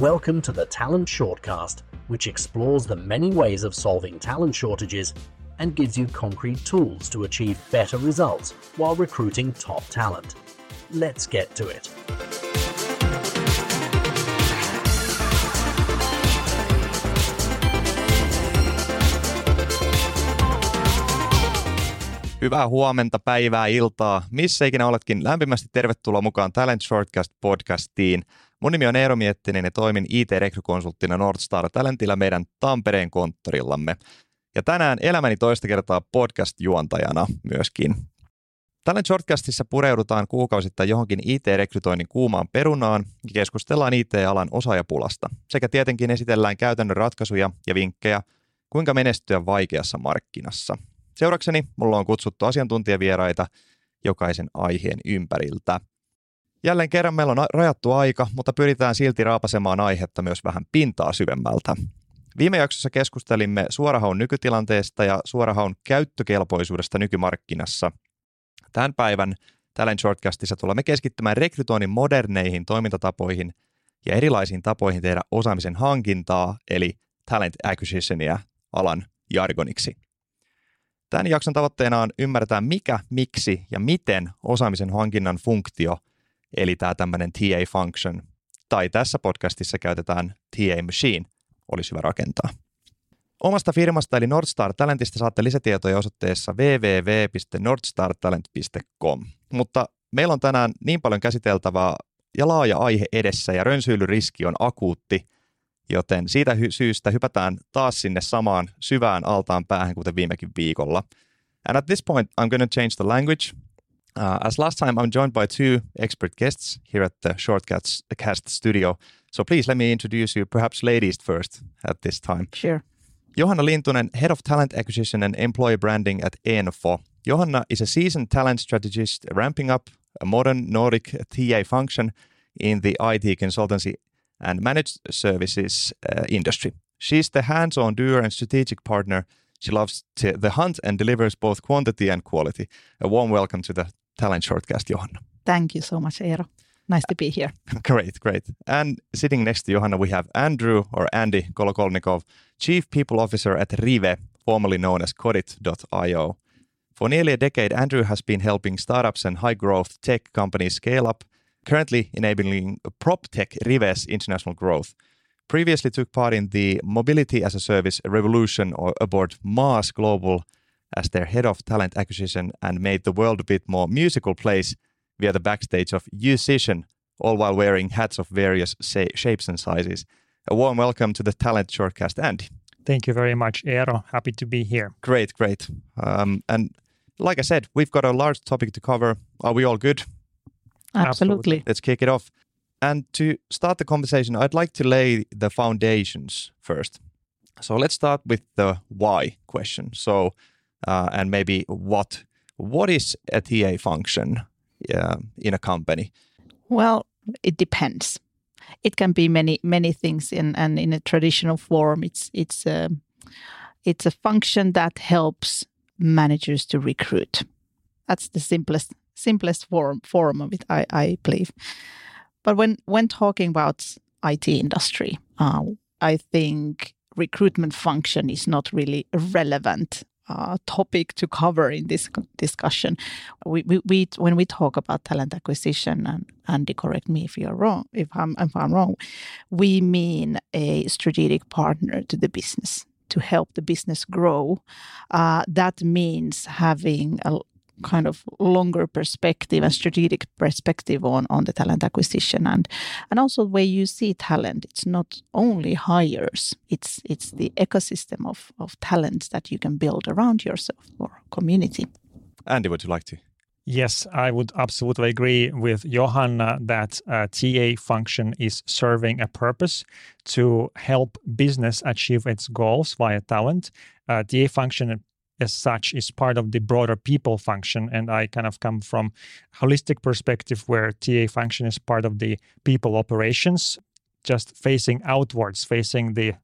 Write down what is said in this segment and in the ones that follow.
Welcome to the Talent Shortcast, which explores the many ways of solving talent shortages and gives you concrete tools to achieve better results while recruiting top talent. Let's get to it. Hyvää huomenta, päivää, iltaa. Missä ikinä oletkin, lämpimästi tervetuloa mukaan Talent Shortcast podcastiin. Mun nimi on Eero Miettinen ja toimin IT-rekrykonsulttina Nordstar Talentilla meidän Tampereen konttorillamme. Ja tänään elämäni toista kertaa podcast-juontajana myöskin. Talent Shortcastissa pureudutaan kuukausittain johonkin IT-rekrytoinnin kuumaan perunaan ja keskustellaan IT-alan osaajapulasta. Sekä tietenkin esitellään käytännön ratkaisuja ja vinkkejä, kuinka menestyä vaikeassa markkinassa. Seurakseni mulla on kutsuttu asiantuntijavieraita jokaisen aiheen ympäriltä. Jälleen kerran meillä on rajattu aika, mutta pyritään silti raapasemaan aihetta myös vähän pintaa syvemmältä. Viime jaksossa keskustelimme suorahaun nykytilanteesta ja suorahaun käyttökelpoisuudesta nykymarkkinassa. Tämän päivän Talent Shortcastissa tulemme keskittymään rekrytoinnin moderneihin toimintatapoihin ja erilaisiin tapoihin tehdä osaamisen hankintaa, eli talent acquisitionia alan jargoniksi. Tämän jakson tavoitteena on ymmärtää mikä, miksi ja miten osaamisen hankinnan funktio, eli tämä tämmöinen TA function, tai tässä podcastissa käytetään TA machine, olisi hyvä rakentaa. Omasta firmasta eli Nordstar Talentista saatte lisätietoja osoitteessa www.nordstartalent.com. Mutta meillä on tänään niin paljon käsiteltävää ja laaja aihe edessä ja rönsyilyriski on akuutti, joten siitä hy- syystä hypätään taas sinne samaan syvään altaan päähän kuten viimekin viikolla. And at this point I'm going to change the language. Uh, as last time I'm joined by two expert guests here at the Shortcuts Cast studio. So please let me introduce you, perhaps ladies first at this time. Sure. Johanna Lintunen, Head of Talent Acquisition and Employee Branding at Enfo. Johanna is a seasoned talent strategist ramping up a modern Nordic TA function in the IT consultancy and managed services uh, industry. She's the hands on doer and strategic partner. She loves to, the hunt and delivers both quantity and quality. A warm welcome to the Talent Shortcast, Johanna. Thank you so much, Eero. Nice to be here. great, great. And sitting next to Johanna, we have Andrew or Andy Kolokolnikov, Chief People Officer at Rive, formerly known as Kodit.io. For nearly a decade, Andrew has been helping startups and high growth tech companies scale up, currently enabling prop tech Rive's international growth. Previously took part in the Mobility as a Service revolution or aboard MaaS Global as their head of talent acquisition and made the world a bit more musical place via the backstage of Musician, all while wearing hats of various sa- shapes and sizes. A warm welcome to the Talent Shortcast, Andy. Thank you very much, Eero. Happy to be here. Great, great. Um, and like I said, we've got a large topic to cover. Are we all good? Absolutely. Absolutely. Let's kick it off. And to start the conversation, I'd like to lay the foundations first. So let's start with the why question. So, uh, and maybe what what is a TA function uh, in a company? Well, it depends. It can be many many things, in, and in a traditional form, it's it's a it's a function that helps managers to recruit. That's the simplest simplest form form of it, I, I believe. But when when talking about IT industry, uh, I think recruitment function is not really relevant uh, topic to cover in this discussion. We, we, we when we talk about talent acquisition, and Andy, correct me if you're wrong, if I'm if I'm wrong, we mean a strategic partner to the business to help the business grow. Uh, that means having a kind of longer perspective and strategic perspective on on the talent acquisition and and also the way you see talent it's not only hires it's it's the ecosystem of of talents that you can build around yourself or community Andy, would you like to? Yes, I would absolutely agree with Johanna that uh, TA function is serving a purpose to help business achieve its goals via talent. Uh, TA function as such is part of the broader people function. And i kind of come from a holistic perspective where ta function is part of the people operations just facing outwards facing the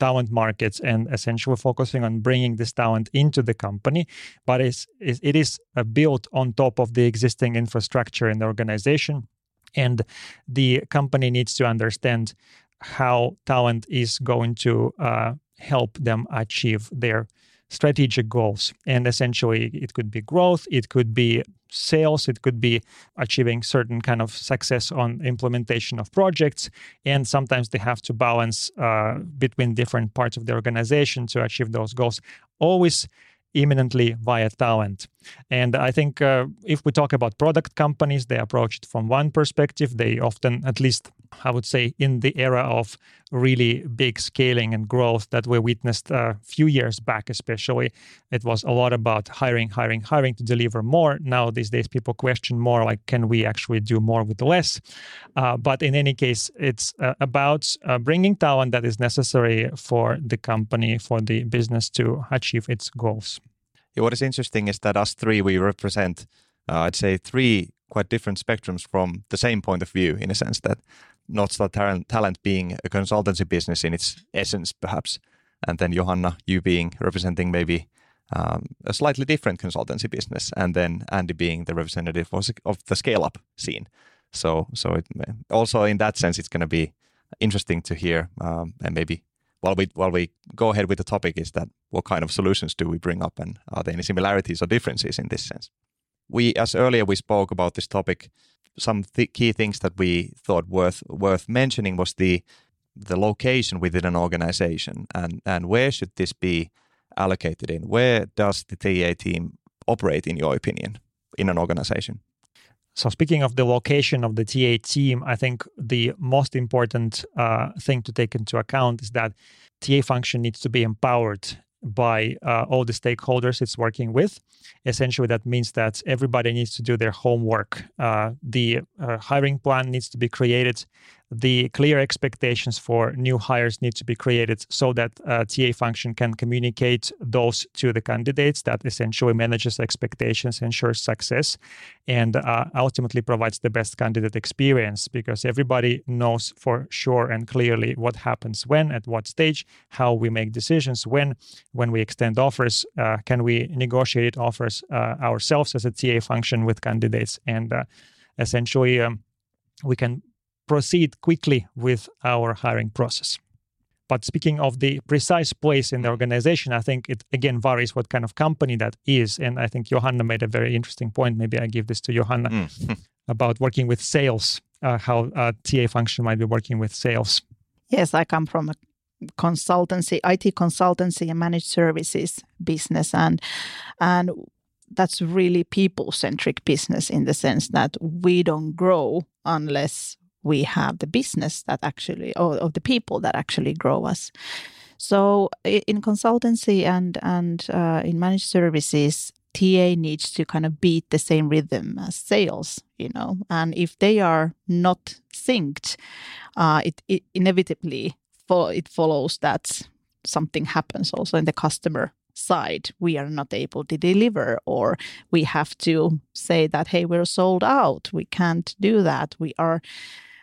talent markets and essentially focusing on bringing this talent into the company. But it's, it is uh, built on top of the existing infrastructure in the organization. And the company needs to understand how talent is going to uh, help them achieve their strategic goals. And essentially, it could be growth, it could be sales, it could be achieving certain kind of success on implementation of projects. And sometimes they have to balance uh, between different parts of the organization to achieve those goals. Always imminently via talent. And I think uh, if we talk about product companies, they approach it from one perspective. They often, at least I would say, in the era of really big scaling and growth that we witnessed a few years back, especially, it was a lot about hiring, hiring, hiring to deliver more. Now, these days, people question more like, can we actually do more with less? Uh, but in any case, it's uh, about uh, bringing talent that is necessary for the company, for the business to achieve its goals. What is interesting is that us three, we represent, uh, I'd say, three quite different spectrums from the same point of view, in a sense that Northstar talent, talent being a consultancy business in its essence, perhaps, and then Johanna, you being representing maybe um, a slightly different consultancy business, and then Andy being the representative of the scale up scene. So, so it, also in that sense, it's going to be interesting to hear, um, and maybe while we while we go ahead with the topic, is that what kind of solutions do we bring up, and are there any similarities or differences in this sense? We, as earlier we spoke about this topic, some th- key things that we thought worth worth mentioning was the the location within an organization and and where should this be allocated in? Where does the TA team operate, in your opinion, in an organization? So, speaking of the location of the TA team, I think the most important uh, thing to take into account is that TA function needs to be empowered by uh, all the stakeholders it's working with. Essentially, that means that everybody needs to do their homework. Uh, the uh, hiring plan needs to be created the clear expectations for new hires need to be created so that uh, TA function can communicate those to the candidates that essentially manages expectations, ensures success, and uh, ultimately provides the best candidate experience because everybody knows for sure and clearly what happens when, at what stage, how we make decisions, when, when we extend offers, uh, can we negotiate offers uh, ourselves as a TA function with candidates, and uh, essentially. Um, we can proceed quickly with our hiring process. But speaking of the precise place in the organization, I think it again varies what kind of company that is. And I think Johanna made a very interesting point. Maybe I give this to Johanna mm. about working with sales, uh, how a TA function might be working with sales. Yes, I come from a consultancy, IT consultancy and managed services business, and and that's really people centric business in the sense that we don't grow unless we have the business that actually or of the people that actually grow us. So in consultancy and and uh, in managed services ta needs to kind of beat the same rhythm as sales you know? And if they are not synced uh, it, it inevitably fo- it follows that something happens also in the customer side. We are not able to deliver or we have to say that hey we're sold out. We can't do that. We are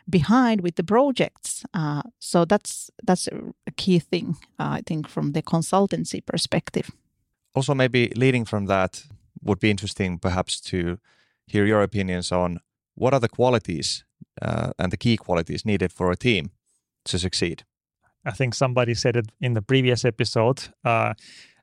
behind with the projects. Uh, so that's that's a key thing, uh, I think, from the consultancy perspective. Also, maybe leading from that would be interesting, perhaps, to hear your opinions on what are the qualities uh, and the key qualities needed for a team to succeed. I think somebody said it in the previous episode.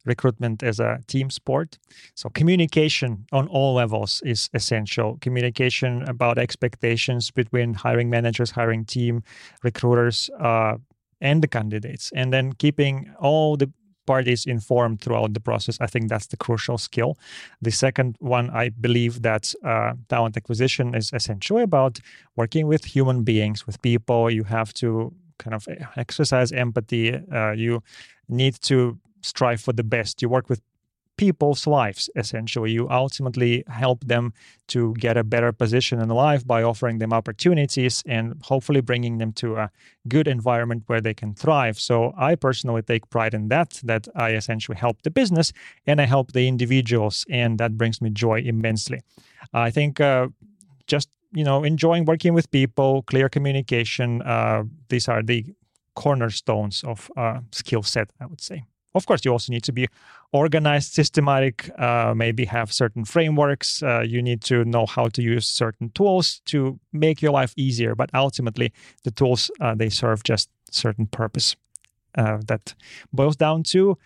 Recruitment as a team sport. So communication on all levels is essential. Communication about expectations between hiring managers, hiring team, recruiters, uh, and the candidates, and then keeping all the parties informed throughout the process. I think that's the crucial skill. The second one, I believe that uh, talent acquisition is essentially about working with human beings, with people. You have to kind of exercise empathy. Uh, you need to strive for the best. You work with people's lives essentially. You ultimately help them to get a better position in life by offering them opportunities and hopefully bringing them to a good environment where they can thrive. So i personally take pride in that that i essentially help the business and i help the individuals and that brings me joy immensely. I think uh, just you know enjoying working with people clear communication uh, these are the cornerstones of uh, skill set i would say of course, you also need to be organized, systematic, uh, maybe have certain frameworks. Uh, you need to know how to use certain tools to make your life easier. But ultimately, the tools uh, they serve just certain purpose uh, that boils down to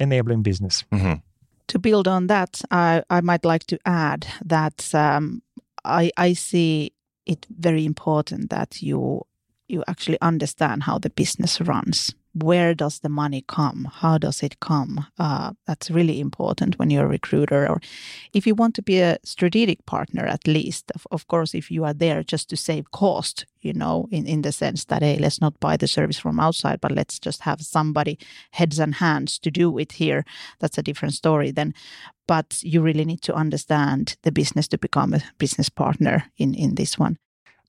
enabling business. Mm-hmm. To build on that, I, I might like to add that um, I, I see it very important that you you actually understand how the business runs where does the money come? How does it come? Uh, that's really important when you're a recruiter or if you want to be a strategic partner at least. Of, of course if you are there just to save cost you know in, in the sense that hey let's not buy the service from outside but let's just have somebody heads and hands to do it here. That's a different story then. But you really need to understand the business to become a business partner in in this one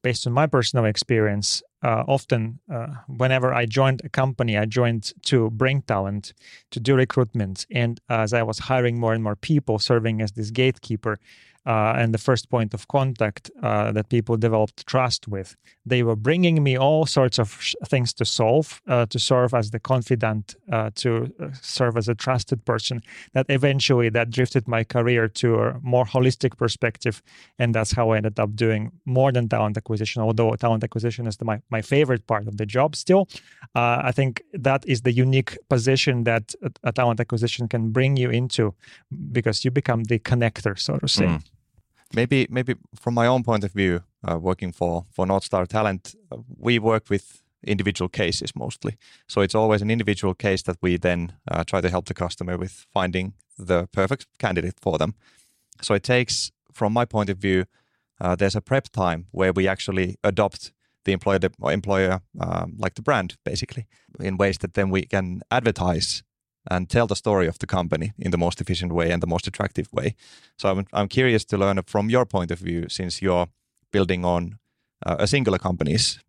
based on my personal experience, uh, often uh, whenever I joined a company, I joined to bring talent, to do recruitment. And as I was hiring more and more people, serving as this gatekeeper, uh, and the first point of contact uh, that people developed trust with. They were bringing me all sorts of sh- things to solve, uh, to serve as the confidant, uh, to uh, serve as a trusted person. That eventually that drifted my career to a more holistic perspective, and that's how I ended up doing more than talent acquisition. Although talent acquisition is the, my my favorite part of the job, still, uh, I think that is the unique position that a, a talent acquisition can bring you into, because you become the connector, so to say. Mm. Maybe, maybe from my own point of view, uh, working for for North Star Talent, uh, we work with individual cases mostly. So it's always an individual case that we then uh, try to help the customer with finding the perfect candidate for them. So it takes, from my point of view, uh, there's a prep time where we actually adopt the employer, employer um, like the brand, basically, in ways that then we can advertise and tell the story of the company in the most efficient way and the most attractive way. So I'm, I'm curious to learn from your point of view, since you're building on uh, a singular company's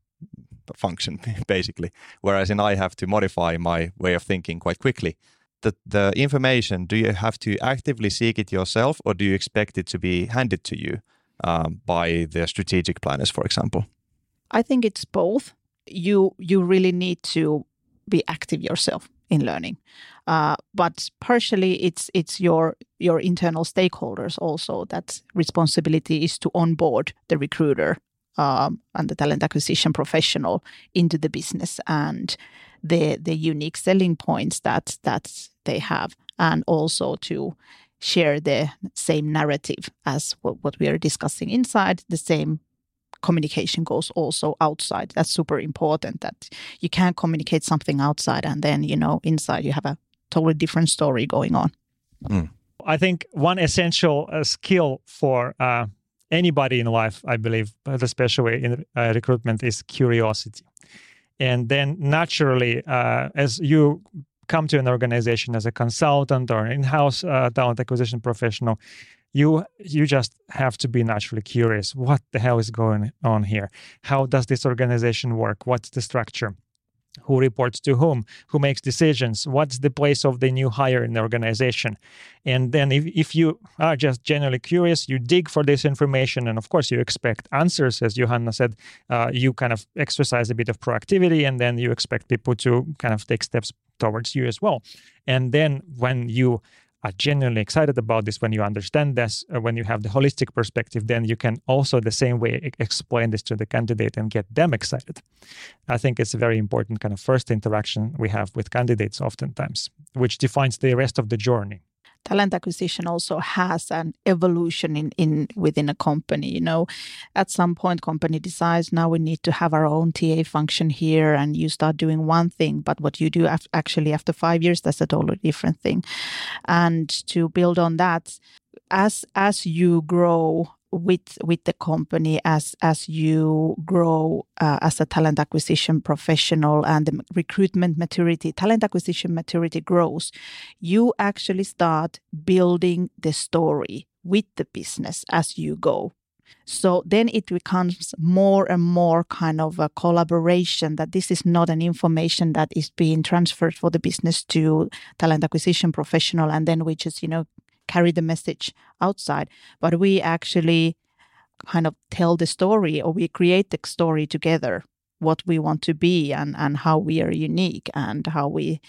function, basically, whereas in I have to modify my way of thinking quite quickly. The, the information, do you have to actively seek it yourself or do you expect it to be handed to you um, by the strategic planners, for example? I think it's both. You you really need to be active yourself in learning. Uh, but partially, it's it's your your internal stakeholders also that responsibility is to onboard the recruiter um, and the talent acquisition professional into the business and the the unique selling points that that they have, and also to share the same narrative as what, what we are discussing inside the same communication goes also outside. That's super important that you can't communicate something outside and then, you know, inside you have a totally different story going on. Mm. I think one essential uh, skill for uh, anybody in life, I believe, but especially in uh, recruitment, is curiosity. And then naturally, uh, as you come to an organization as a consultant or an in-house uh, talent acquisition professional, you you just have to be naturally curious. What the hell is going on here? How does this organization work? What's the structure? Who reports to whom? Who makes decisions? What's the place of the new hire in the organization? And then if, if you are just generally curious you dig for this information and of course you expect answers as johanna said uh, you kind of exercise a bit of proactivity and then you expect people to kind of take steps towards you as well. And then when you are genuinely excited about this, when you understand this, uh, when you have the holistic perspective, then you can also the same way explain this to the candidate and get them excited. I think it's a very important kind of first interaction we have with candidates oftentimes, which defines the rest of the journey talent acquisition also has an evolution in, in within a company you know? At some point company decides now we need to have our own ta function here and you start doing one thing. But what you do af- actually after five years that's a totally different thing. And to build on that as as you grow with with the company as as you grow uh, as a talent acquisition professional and the recruitment maturity talent acquisition maturity grows you actually start building the story with the business as you go. So then it becomes more and more kind of a collaboration that this is not an information that is being transferred for the business to talent acquisition professional and then we just you know carry the message outside, but we actually kind of tell the story or we create the story together what we want to be and and how we are unique and how we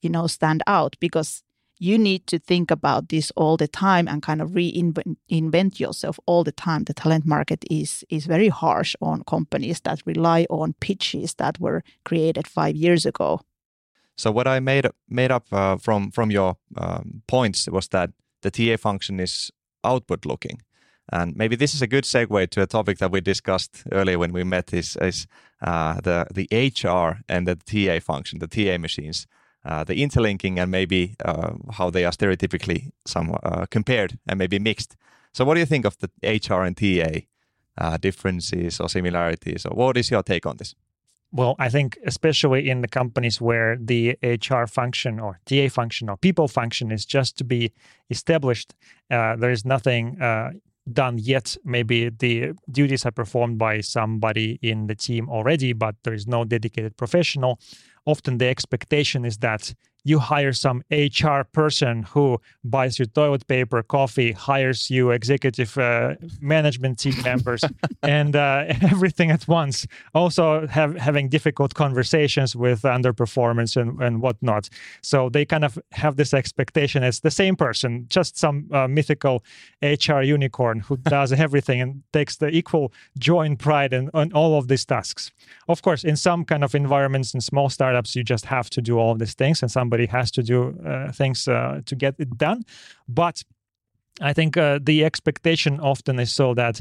you know stand out because you need to think about this all the time and kind of reinvent yourself all the time. The talent market is is very harsh on companies that rely on pitches that were created five years ago. So what I made made up uh, from from your um, points was that the TA function is outward looking. And maybe this is a good segue to a topic that we discussed earlier when we met is, is uh, the, the HR and the TA function, the TA machines, uh, the interlinking and maybe uh, how they are stereotypically some uh, compared and maybe mixed. So what do you think of the HR and TA uh, differences or similarities? Or what is your take on this? Well, I think especially in the companies where the HR function or TA function or people function is just to be established, uh, there is nothing uh, done yet. Maybe the duties are performed by somebody in the team already, but there is no dedicated professional. Often the expectation is that you hire some HR person who buys you toilet paper, coffee, hires you executive uh, management team members, and uh, everything at once. Also, have having difficult conversations with underperformance and, and whatnot. So they kind of have this expectation as the same person, just some uh, mythical HR unicorn who does everything and takes the equal joy and pride in, in all of these tasks. Of course, in some kind of environments and small startups, you just have to do all of these things, and some somebody has to do uh, things uh, to get it done. But I think uh, the expectation often is so that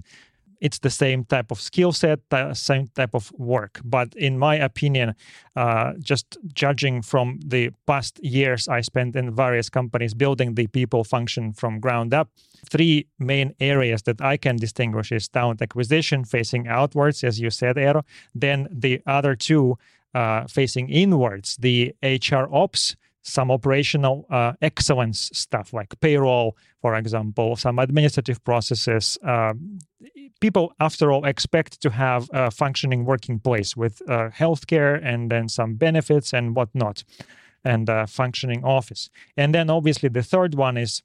it's the same type of skill set, the same type of work. But in my opinion, uh, just judging from the past years I spent in various companies building the people function from ground up, three main areas that I can distinguish is talent acquisition facing outwards, as you said, Eero. Then the other two uh, facing inwards, the HR ops some operational uh, excellence stuff like payroll, for example, some administrative processes. Uh, people, after all, expect to have a functioning working place with uh, healthcare and then some benefits and whatnot, and a functioning office. And then obviously the third one is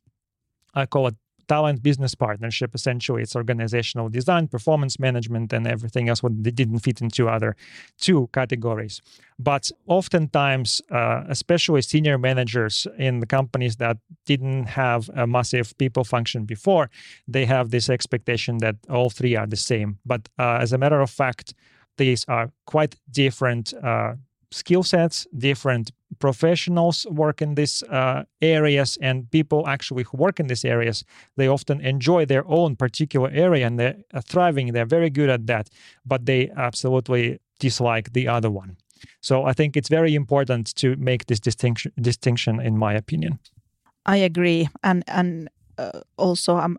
I call it talent business partnership. Essentially, it's organizational design, performance management, and everything else what didn't fit into other two categories. But oftentimes, uh, especially senior managers in the companies that didn't have a massive people function before, they have this expectation that all three are the same. But uh, as a matter of fact, these are quite different uh, skill sets, different professionals work in these uh, areas, and people actually who work in these areas, they often enjoy their own particular area and they're thriving. They're very good at that, but they absolutely dislike the other one. So I think it's very important to make this distinction. Distinction, in my opinion. I agree, and and uh, also I'm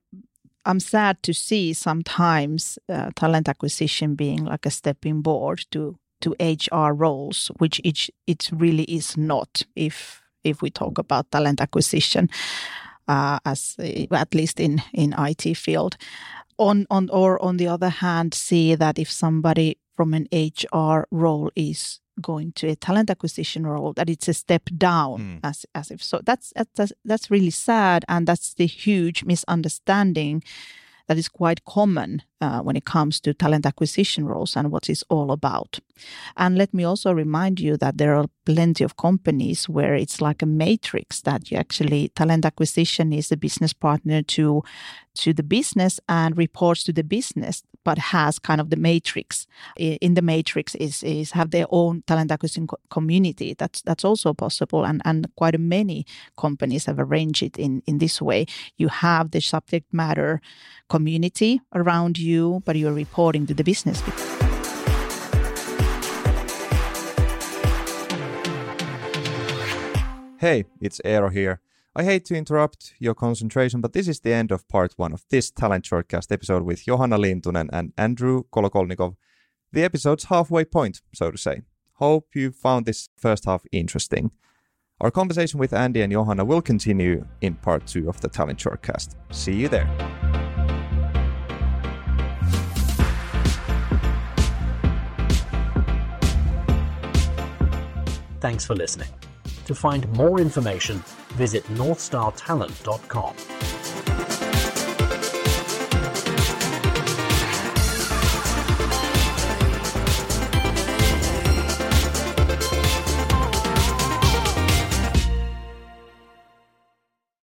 I'm sad to see sometimes uh, talent acquisition being like a stepping board to to HR roles, which it, it really is not if if we talk about talent acquisition, uh, as at least in in IT field. On on or on the other hand, see that if somebody from an HR role is going to a talent acquisition role that it's a step down mm. as as if so that's that's that's really sad and that's the huge misunderstanding that is quite common uh, when it comes to talent acquisition roles and what it's all about. And let me also remind you that there are plenty of companies where it's like a matrix that you actually talent acquisition is a business partner to to the business and reports to the business but has kind of the matrix. In the matrix is is have their own talent acquisition community. That's that's also possible and and quite many companies have arranged it in in this way. You have the subject matter community around you but you're reporting to the business Hey, it's Eero here. I hate to interrupt your concentration, but this is the end of part one of this Talent Shortcast episode with Johanna Lintunen and Andrew Kolokolnikov. The episode's halfway point, so to say. Hope you found this first half interesting. Our conversation with Andy and Johanna will continue in part two of the Talent Shortcast. See you there. Thanks for listening. To find more information, visit northstartalent.com.